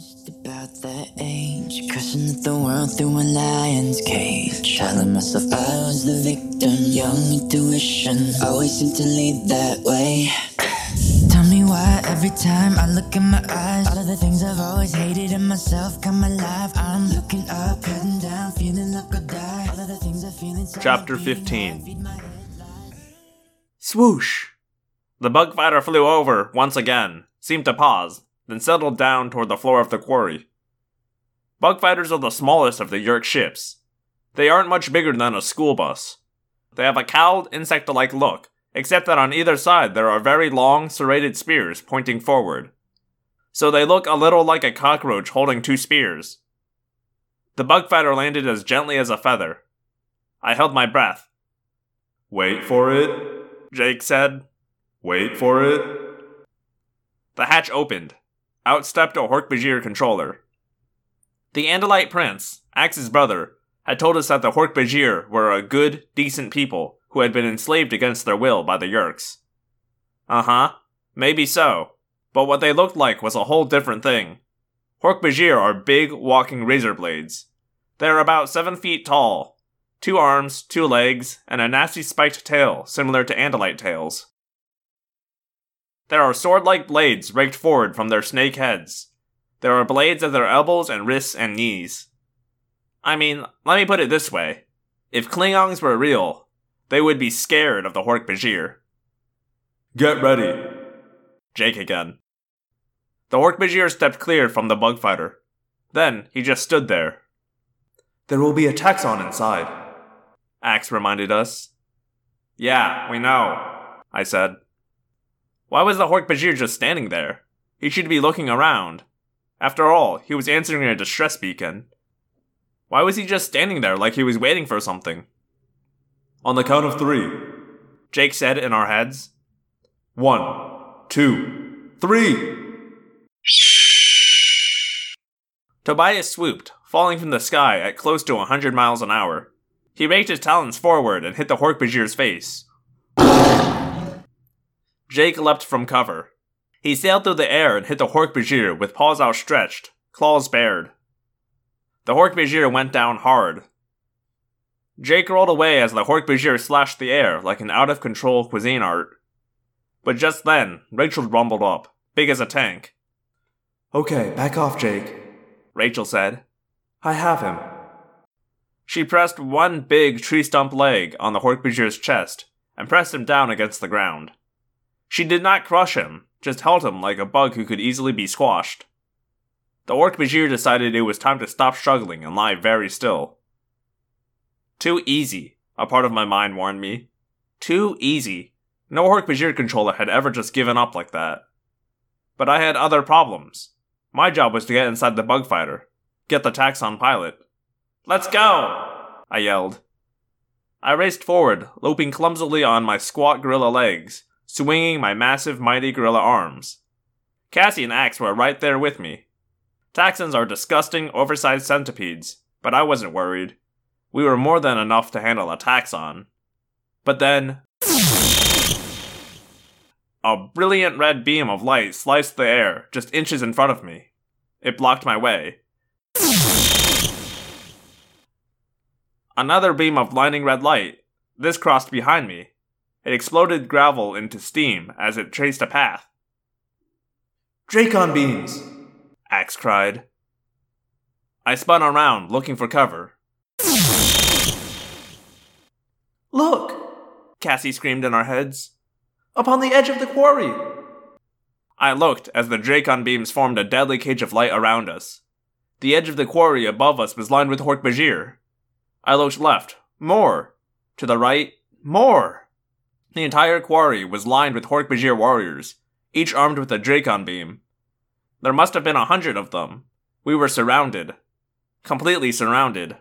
Just about that age, cursing at the world through a lion's cage. Telling myself I was the victim, young intuition always seemed to lead that way. Tell me why every time I look in my eyes, all of the things I've always hated in myself come alive. I'm looking up, heading down, feeling like I'll die. All of the things I feel inside. Chapter 15. feed my head lies. Swoosh! The bug fighter flew over once again, seemed to pause, then settled down toward the floor of the quarry. Bug fighters are the smallest of the Yeerk ships. They aren't much bigger than a school bus. They have a cowled, insect like look, except that on either side there are very long, serrated spears pointing forward. So they look a little like a cockroach holding two spears. The bug fighter landed as gently as a feather. I held my breath. Wait for it, Jake said. Wait for it. The hatch opened. Out stepped a Hork-Bajir controller. The Andalite Prince, Ax's brother, had told us that the Hork-Bajir were a good, decent people who had been enslaved against their will by the Yeerks. Uh huh, maybe so, but what they looked like was a whole different thing. Hork-Bajir are big, walking razor blades. They are about seven feet tall, two arms, two legs, and a nasty spiked tail similar to Andalite tails. There are sword like blades raked forward from their snake heads. There are blades at their elbows and wrists and knees. I mean, let me put it this way if Klingons were real, they would be scared of the Hork Bajir. Get ready. Jake again. The Hork Bajir stepped clear from the bug fighter. Then he just stood there. There will be a Taxxon inside, Ax reminded us. Yeah, we know, I said. Why was the Hork Bajir just standing there? He should be looking around. After all, he was answering a distress beacon. Why was he just standing there like he was waiting for something? On the count of three, Jake said in our heads. One, two, three! Tobias swooped, falling from the sky at close to a 100 miles an hour. He raked his talons forward and hit the Hork Bajir's face. Jake leapt from cover. He sailed through the air and hit the Hork Bajir with paws outstretched, claws bared. The Hork Bajir went down hard. Jake rolled away as the Hork Bajir slashed the air like an out of control Cuisinart. But just then, Rachel rumbled up, big as a tank. Okay, back off, Jake, Rachel said. I have him. She pressed one big tree stump leg on the Hork Bajir's chest and pressed him down against the ground. She did not crush him, just held him like a bug who could easily be squashed. The Hork-Bajir decided it was time to stop struggling and lie very still. Too easy, a part of my mind warned me. Too easy. No Hork-Bajir controller had ever just given up like that. But I had other problems. My job was to get inside the bug fighter, get the Taxxon pilot. Let's go! I yelled. I raced forward, loping clumsily on my squat gorilla legs, swinging my massive, mighty gorilla arms. Cassie and Ax were right there with me. Taxxons are disgusting, oversized centipedes, but I wasn't worried. We were more than enough to handle a Taxxon. But then. A brilliant red beam of light sliced the air just inches in front of me. It blocked my way. Another beam of blinding red light. This crossed behind me. It exploded gravel into steam as it traced a path. Dracon beams! Ax cried. I spun around, looking for cover. Look! Cassie screamed in our heads. Upon the edge of the quarry! I looked as the Dracon beams formed a deadly cage of light around us. The edge of the quarry above us was lined with Hork Bajir. I looked left. More. To the right. More. The entire quarry was lined with Hork Bajir warriors, each armed with a Dracon beam. There must have been a hundred of them. We were surrounded. Completely surrounded.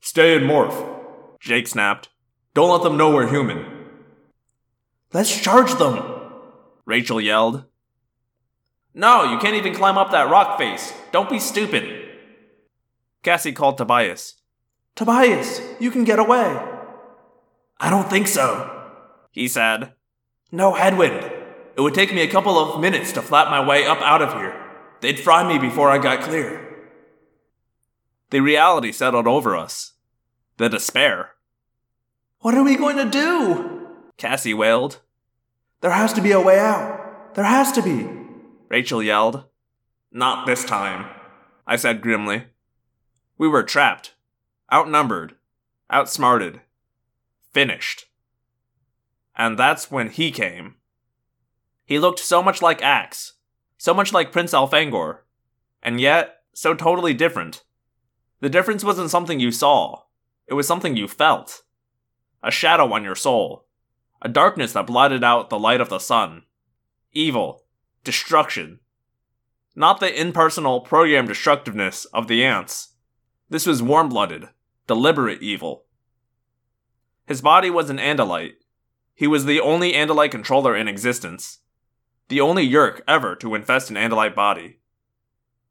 Stay and morph, Jake snapped. Don't let them know we're human. Let's charge them, Rachel yelled. No, you can't even climb up that rock face. Don't be stupid. Cassie called Tobias. Tobias, you can get away. I don't think so, he said. No headwind. It would take me a couple of minutes to flap my way up out of here. they'd fry me before I got clear. The reality settled over us. The despair. What are we going to do? Cassie wailed. There has to be a way out. There has to be. Rachel yelled. Not this time, I said grimly. We were trapped, outnumbered, outsmarted, finished. And that's when he came. He looked so much like Ax, so much like Prince Elfangor, and yet so totally different. The difference wasn't something you saw, it was something you felt. A shadow on your soul, a darkness that blotted out the light of the sun. Evil, destruction. Not the impersonal, programmed destructiveness of the ants. This was warm blooded, deliberate evil. His body was an Andalite. He was the only Andalite controller in existence. The only Yeerk ever to infest an Andalite body.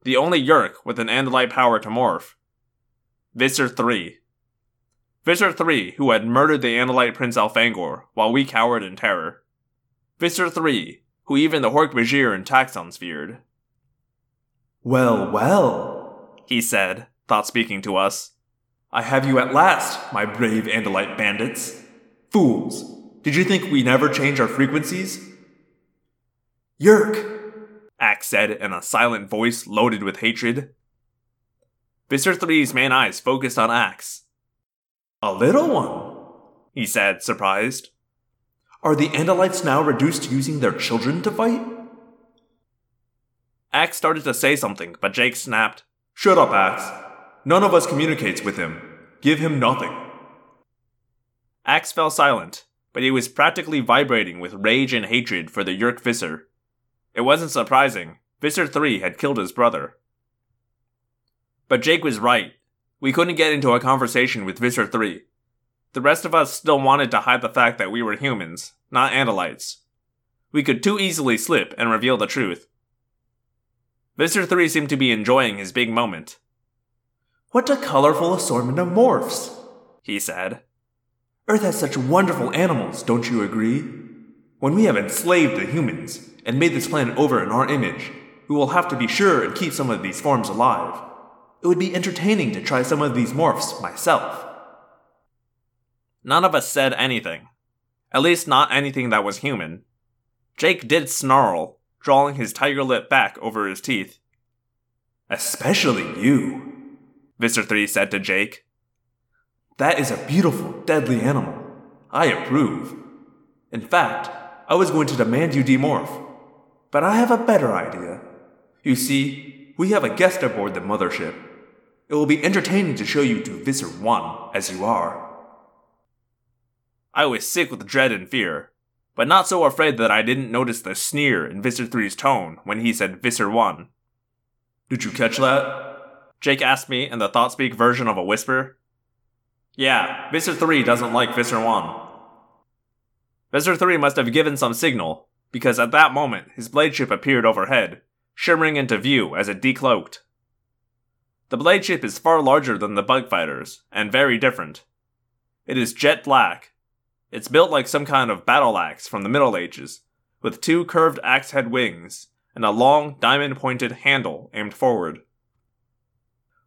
The only Yeerk with an Andalite power to morph. Visser 3. Visser 3, who had murdered the Andalite Prince Elfangor while we cowered in terror. Visser 3, who even the Hork-Bajir and Taxxons feared. Well, well, he said, thought speaking to us. I have you at last, my brave Andalite bandits. Fools, did you think we never change our frequencies? Yeerk! Ax said in a silent voice loaded with hatred. Visser 3's main eyes focused on Ax. A little one, he said, surprised. Are the Andalites now reduced to using their children to fight? Ax started to say something, but Jake snapped. Shut up, Ax. None of us communicates with him. Give him nothing. Ax fell silent, but he was practically vibrating with rage and hatred for the Yeerk Visser. It wasn't surprising. Visser 3 had killed his brother. But Jake was right. We couldn't get into a conversation with Visser 3. The rest of us still wanted to hide the fact that we were humans, not Andalites. We could too easily slip and reveal the truth. Visser 3 seemed to be enjoying his big moment. What a colorful assortment of morphs, he said. Earth has such wonderful animals, don't you agree? When we have enslaved the humans and made this planet over in our image, we will have to be sure and keep some of these forms alive. It would be entertaining to try some of these morphs myself. None of us said anything. At least not anything that was human. Jake did snarl, drawing his tiger lip back over his teeth. Especially you, Visser 3 said to Jake. That is a beautiful, deadly animal. I approve. In fact, I was going to demand you demorph. But I have a better idea. You see, we have a guest aboard the mothership. It will be entertaining to show you to Visser 1 as you are. I was sick with dread and fear, but not so afraid that I didn't notice the sneer in Visser 3's tone when he said Visser 1. Did you catch that? Jake asked me in the ThoughtSpeak version of a whisper. Yeah, Visser 3 doesn't like Visser 1. Visser 3 must have given some signal, because at that moment his blade ship appeared overhead, shimmering into view as it decloaked. The blade ship is far larger than the bug fighters, and very different. It is jet black. It's built like some kind of battle axe from the Middle Ages, with two curved axe head wings and a long diamond pointed handle aimed forward.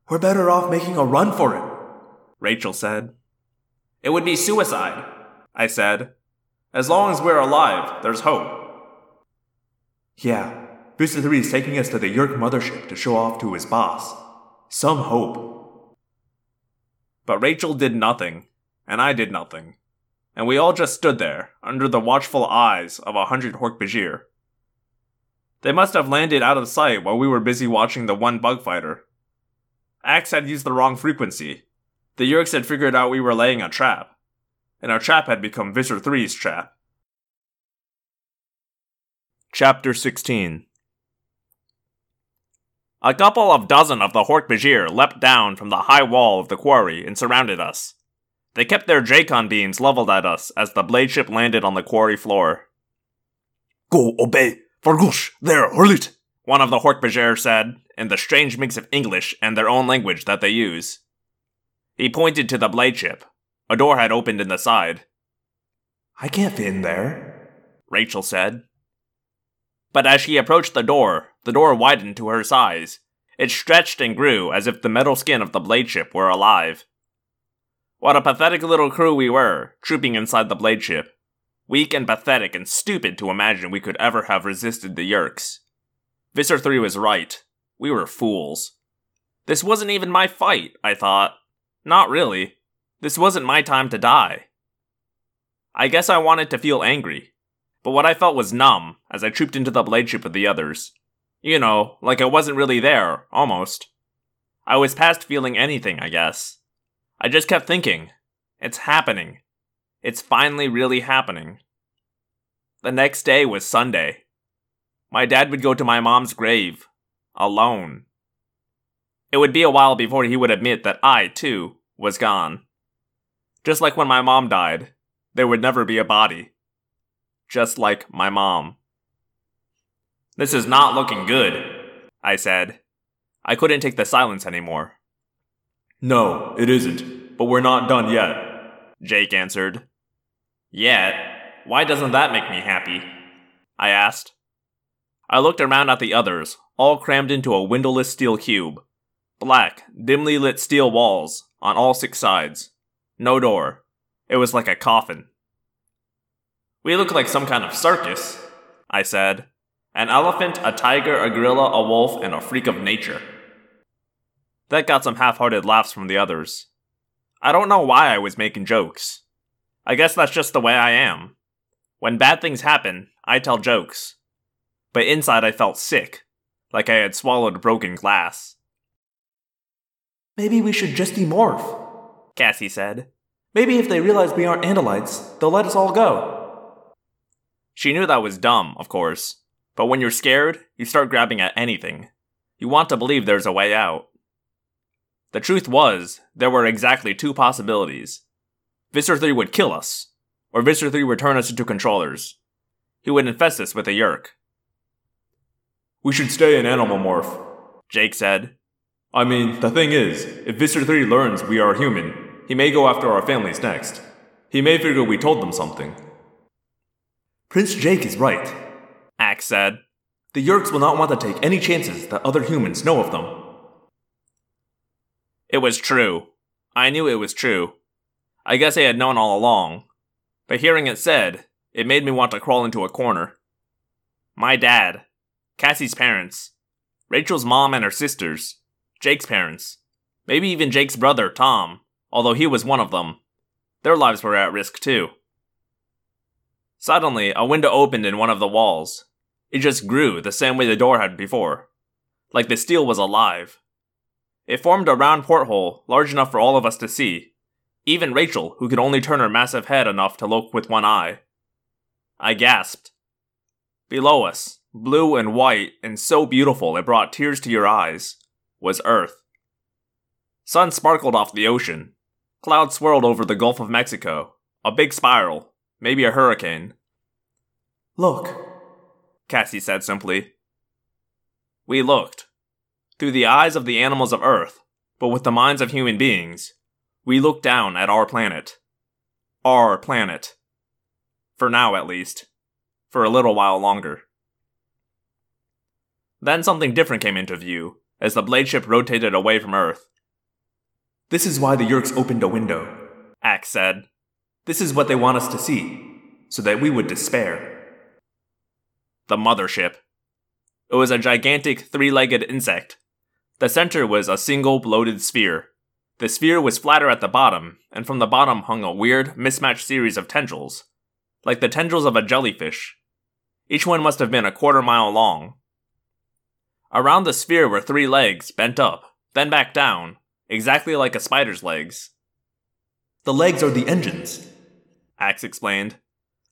We're better off making a run for it, Rachel said. It would be suicide, I said. As long as we're alive, there's hope. Yeah, Visser 3 is taking us to the Yeerk mothership to show off to his boss. Some hope. But Rachel did nothing, and I did nothing, and we all just stood there, under the watchful eyes of a hundred Hork-Bajir. They must have landed out of sight while we were busy watching the one bug fighter. Ax had used the wrong frequency. The Yeerks had figured out we were laying a trap, and our trap had become Visser 3's trap. Chapter 16 A couple of dozen of the Hork-Bajir leapt down from the high wall of the quarry and surrounded us. They kept their Dracon beams leveled at us as the blade ship landed on the quarry floor. Go obey Fargush, there, Hurlit, one of the Hork-Bajir said, in the strange mix of English and their own language that they use. He pointed to the blade ship. A door had opened in the side. I can't fit in there, Rachel said. But as she approached the door, The door widened to her size. It stretched and grew as if the metal skin of the blade ship were alive. What a pathetic little crew we were, trooping inside the blade ship. Weak and pathetic and stupid to imagine we could ever have resisted the Yeerks. Visser 3 was right. We were fools. This wasn't even my fight, I thought. Not really. This wasn't my time to die. I guess I wanted to feel angry, but what I felt was numb as I trooped into the blade ship with the others. You know, like I wasn't really there, almost. I was past feeling anything, I guess. I just kept thinking, it's happening. It's finally really happening. The next day was Sunday. My dad would go to my mom's grave, alone. It would be a while before he would admit that I, too, was gone. Just like when my mom died, there would never be a body. Just like my mom. This is not looking good, I said. I couldn't take the silence anymore. No, it isn't, but we're not done yet, Jake answered. Yet? Why doesn't that make me happy? I asked. I looked around at the others, all crammed into a windowless steel cube. Black, dimly lit steel walls on all six sides. No door. It was like a coffin. We look like some kind of circus, I said. An elephant, a tiger, a gorilla, a wolf, and a freak of nature. That got some half hearted laughs from the others. I don't know why I was making jokes. I guess that's just the way I am. When bad things happen, I tell jokes. But inside I felt sick, like I had swallowed broken glass. Maybe we should just demorph, Cassie said. Maybe if they realize we aren't Andalites, they'll let us all go. She knew that was dumb, of course, but when you're scared, you start grabbing at anything. You want to believe there's a way out. The truth was, there were exactly two possibilities. Visser 3 would kill us, or Visser 3 would turn us into controllers. He would infest us with a Yeerk. We should stay in Animal Morph, Jake said. I mean, the thing is, if Visser 3 learns we are human, he may go after our families next. He may figure we told them something. Prince Jake is right, Ax said. The Yeerks will not want to take any chances that other humans know of them. It was true. I knew it was true. I guess I had known all along. But hearing it said, it made me want to crawl into a corner. My dad, Cassie's parents, Rachel's mom and her sisters, Jake's parents, maybe even Jake's brother, Tom, although he was one of them. Their lives were at risk too. Suddenly, a window opened in one of the walls. It just grew the same way the door had before, like the steel was alive. It formed a round porthole large enough for all of us to see, even Rachel, who could only turn her massive head enough to look with one eye. I gasped. Below us, blue and white and so beautiful it brought tears to your eyes, was Earth. Sun sparkled off the ocean. Clouds swirled over the Gulf of Mexico, a big spiral, maybe a hurricane. Look, Cassie said simply. We looked. Through the eyes of the animals of Earth, but with the minds of human beings, we looked down at our planet. Our planet. For now, at least. For a little while longer. Then something different came into view as the blade ship rotated away from Earth. This is why the Yeerks opened a window, Ax said. This is what they want us to see, so that we would despair. The mothership. It was a gigantic three legged insect. The center was a single bloated sphere. The sphere was flatter at the bottom, and from the bottom hung a weird, mismatched series of tendrils, like the tendrils of a jellyfish. Each one must have been a quarter mile long. Around the sphere were three legs, bent up, then back down, exactly like a spider's legs. The legs are the engines, Ax explained.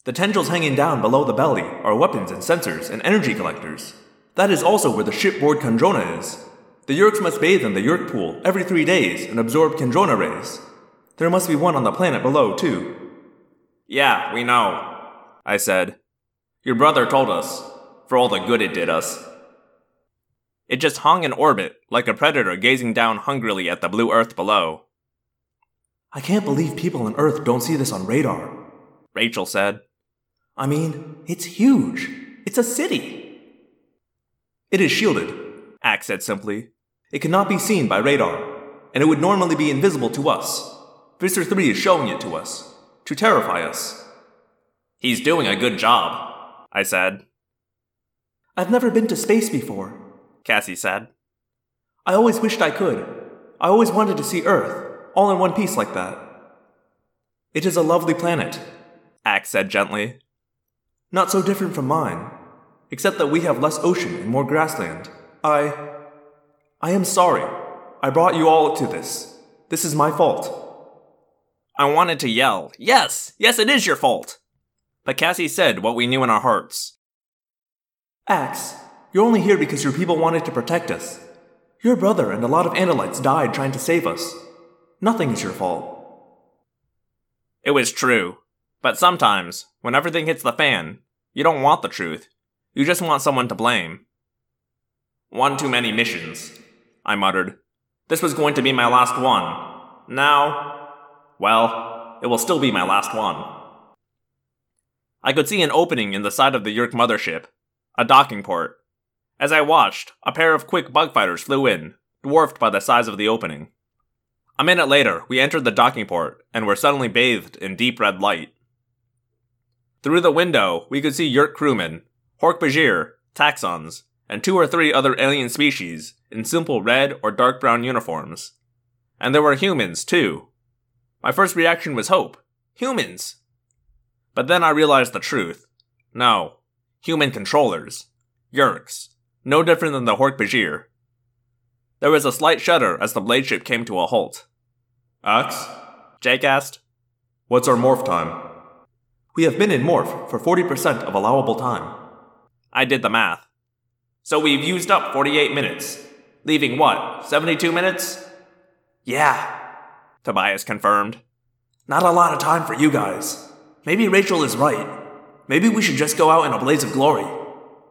The tendrils hanging down below the belly are weapons and sensors and energy collectors. That is also where the shipboard Kandrona is. The Yeerks must bathe in the Yeerk pool every three days and absorb Kandrona rays. There must be one on the planet below, too. Yeah, we know, I said. Your brother told us, for all the good it did us. It just hung in orbit, like a predator gazing down hungrily at the blue earth below. I can't believe people on Earth don't see this on radar, Rachel said. I mean, it's huge. It's a city. It is shielded, Ax said simply. It cannot be seen by radar, and it would normally be invisible to us. Visser 3 is showing it to us, to terrify us. He's doing a good job, I said. I've never been to space before, Cassie said. I always wished I could. I always wanted to see Earth, all in one piece like that. It is a lovely planet, Ax said gently. Not so different from mine, except that we have less ocean and more grassland. I. I am sorry. I brought you all to this. This is my fault. I wanted to yell, Yes! Yes, it is your fault! But Cassie said what we knew in our hearts. Ax, you're only here because your people wanted to protect us. Your brother and a lot of Andalites died trying to save us. Nothing is your fault. It was true. But sometimes, when everything hits the fan, you don't want the truth. You just want someone to blame. One too many missions, I muttered. This was going to be my last one. Now, well, it will still be my last one. I could see an opening in the side of the Yeerk mothership, a docking port. As I watched, a pair of quick bug fighters flew in, dwarfed by the size of the opening. A minute later, we entered the docking port and were suddenly bathed in deep red light. Through the window, we could see Yeerk crewmen, Hork-Bajir, Taxxons, and two or three other alien species in simple red or dark brown uniforms. And there were humans, too. My first reaction was hope. Humans! But then I realized the truth. No. Human controllers. Yeerks. No different than the Hork-Bajir. There was a slight shudder as the blade ship came to a halt. Ax? Jake asked. What's our morph time? We have been in morph for 40% of allowable time. I did the math. So we've used up 48 minutes, leaving what, 72 minutes? Yeah, Tobias confirmed. Not a lot of time for you guys. Maybe Rachel is right. Maybe we should just go out in a blaze of glory.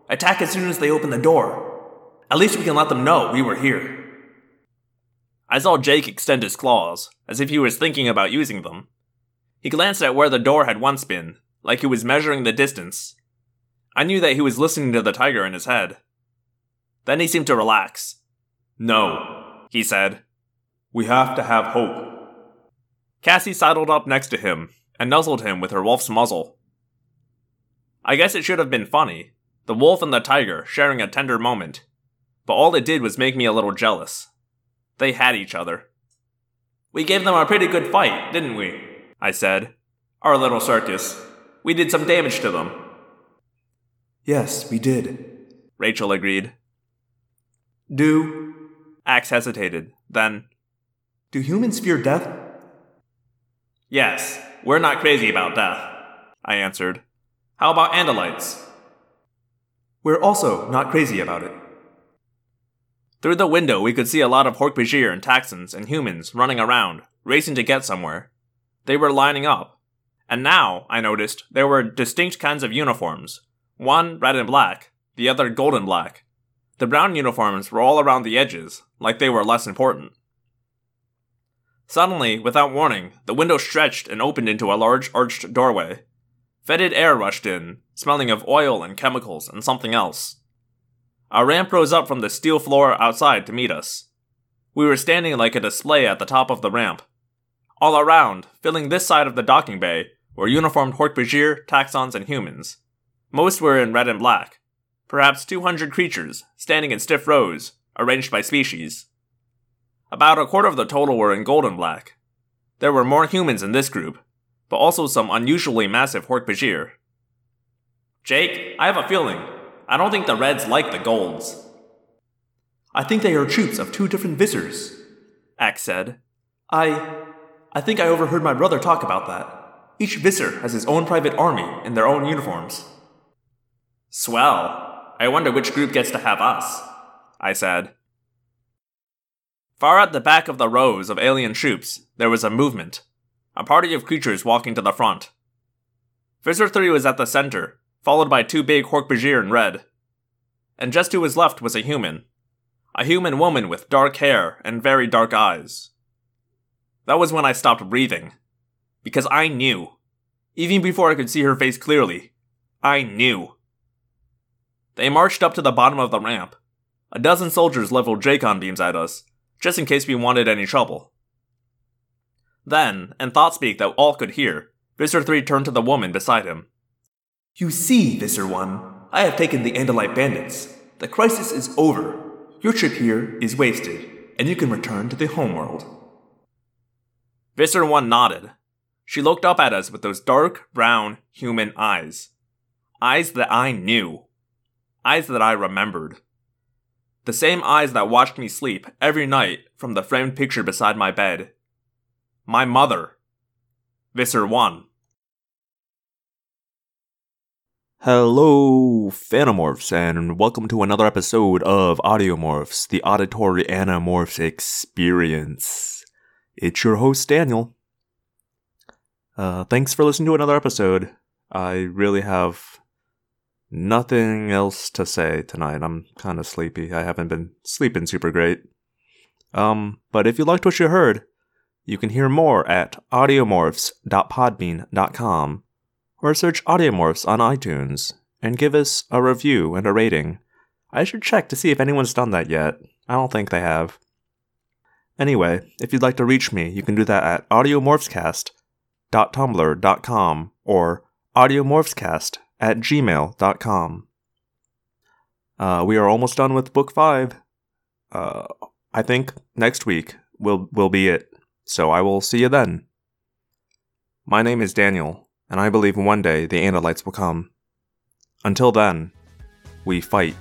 Attack as soon as they open the door. At least we can let them know we were here. I saw Jake extend his claws, as if he was thinking about using them. He glanced at where the door had once been, like he was measuring the distance. I knew that he was listening to the tiger in his head. Then he seemed to relax. No, he said. We have to have hope. Cassie sidled up next to him and nuzzled him with her wolf's muzzle. I guess it should have been funny, the wolf and the tiger sharing a tender moment, but all it did was make me a little jealous. They had each other. We gave them a pretty good fight, didn't we? I said. Our little circus. We did some damage to them. Yes, we did, Rachel agreed. Do. Ax hesitated, then. Do humans fear death? Yes, we're not crazy about death, I answered. How about Andalites? We're also not crazy about it. Through the window, we could see a lot of Hork-Bajir and Taxxons and humans running around, racing to get somewhere. They were lining up. And now, I noticed, there were distinct kinds of uniforms one red and black, the other gold and black. The brown uniforms were all around the edges, like they were less important. Suddenly, without warning, the window stretched and opened into a large arched doorway. Fetid air rushed in, smelling of oil and chemicals and something else. A ramp rose up from the steel floor outside to meet us. We were standing like a display at the top of the ramp. All around, filling this side of the docking bay, were uniformed Hork-Bajir, Taxxons, and humans. Most were in red and black. Perhaps 200 creatures, standing in stiff rows, arranged by species. About a quarter of the total were in gold and black. There were more humans in this group, but also some unusually massive Hork-Bajir. Jake, I have a feeling. I don't think the Reds like the Golds. I think they are troops of two different Vissers, Ax said. I. I think I overheard my brother talk about that. Each Visser has his own private army in their own uniforms. Swell. I wonder which group gets to have us, I said. Far at the back of the rows of alien troops, there was a movement. A party of creatures walking to the front. Visser 3 was at the center, followed by two big Hork-Bajir in red. And just to his left was a human. A human woman with dark hair and very dark eyes. That was when I stopped breathing. Because I knew. Even before I could see her face clearly. I knew. They marched up to the bottom of the ramp, A dozen soldiers leveled Dracon beams at us, just in case we wanted any trouble. Then, in thought speak that all could hear, Visser 3 turned to the woman beside him. You see, Visser 1, I have taken the Andalite bandits. The crisis is over. Your trip here is wasted, and you can return to the homeworld. Visser 1 nodded. She looked up at us with those dark, brown, human eyes. Eyes that I knew. Eyes that I remembered. The same eyes that watched me sleep every night from the framed picture beside my bed. My mother. Visser 1. Hello, Phantomorphs, and welcome to another episode of Audiomorphs, the auditory Animorphs experience. It's your host, Daniel. Uh, thanks for listening to another episode. I really have nothing else to say tonight. I'm kind of sleepy. I haven't been sleeping super great. Um, but if you liked what you heard, you can hear more at audiomorphs.podbean.com or search Audiomorphs on iTunes and give us a review and a rating. I should check to see if anyone's done that yet. I don't think they have. Anyway, if you'd like to reach me, you can do that at audiomorphscast.tumblr.com or audiomorphscast at gmail.com. Uh, we are almost done with book five. Uh, I think next week will will be it. So I will see you then. My name is Daniel, and I believe one day the Andalites will come. Until then, we fight.